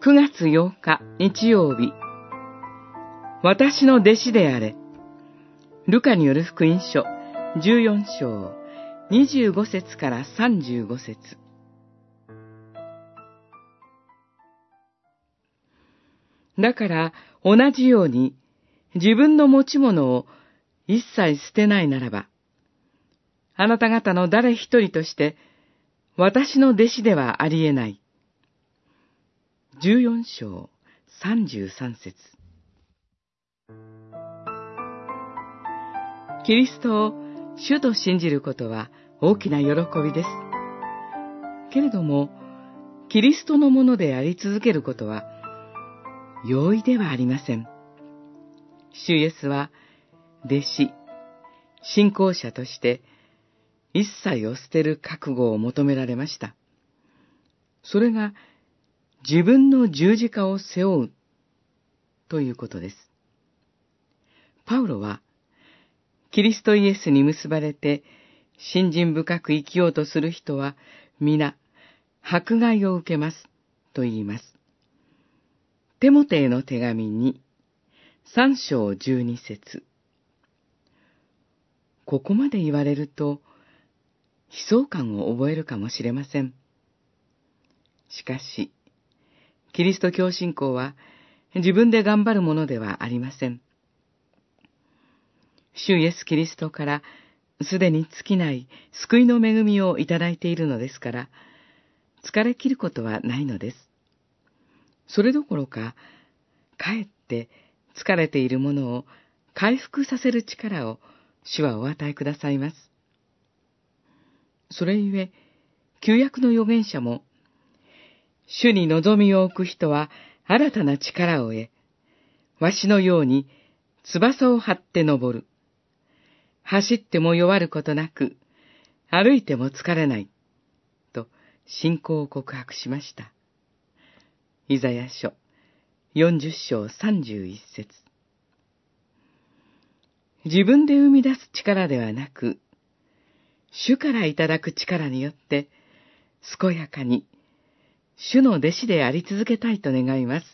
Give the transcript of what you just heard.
9月8日日曜日私の弟子であれルカによる福音書14章25節から35節だから同じように自分の持ち物を一切捨てないならば、あなた方の誰一人として私の弟子ではありえない。14章33節キリストを主と信じることは大きな喜びです。けれども、キリストのものであり続けることは、容易ではありません。主イエスは、弟子、信仰者として、一切を捨てる覚悟を求められました。それが、自分の十字架を背負う、ということです。パウロは、キリストイエスに結ばれて、信心深く生きようとする人は、皆、迫害を受けます、と言います。テモテへの手紙に、三章十二節。ここまで言われると、悲壮感を覚えるかもしれません。しかし、キリスト教信仰は自分で頑張るものではありません。主イエス・キリストからすでに尽きない救いの恵みをいただいているのですから、疲れ切ることはないのです。それどころか、かえって疲れているものを回復させる力を主はお与えくださいます。それゆえ、旧約の預言者も、主に望みを置く人は新たな力を得、わしのように翼を張って登る。走っても弱ることなく、歩いても疲れない。と、信仰を告白しました。イザヤ書、40章31節自分で生み出す力ではなく、主からいただく力によって、健やかに、主の弟子であり続けたいと願います。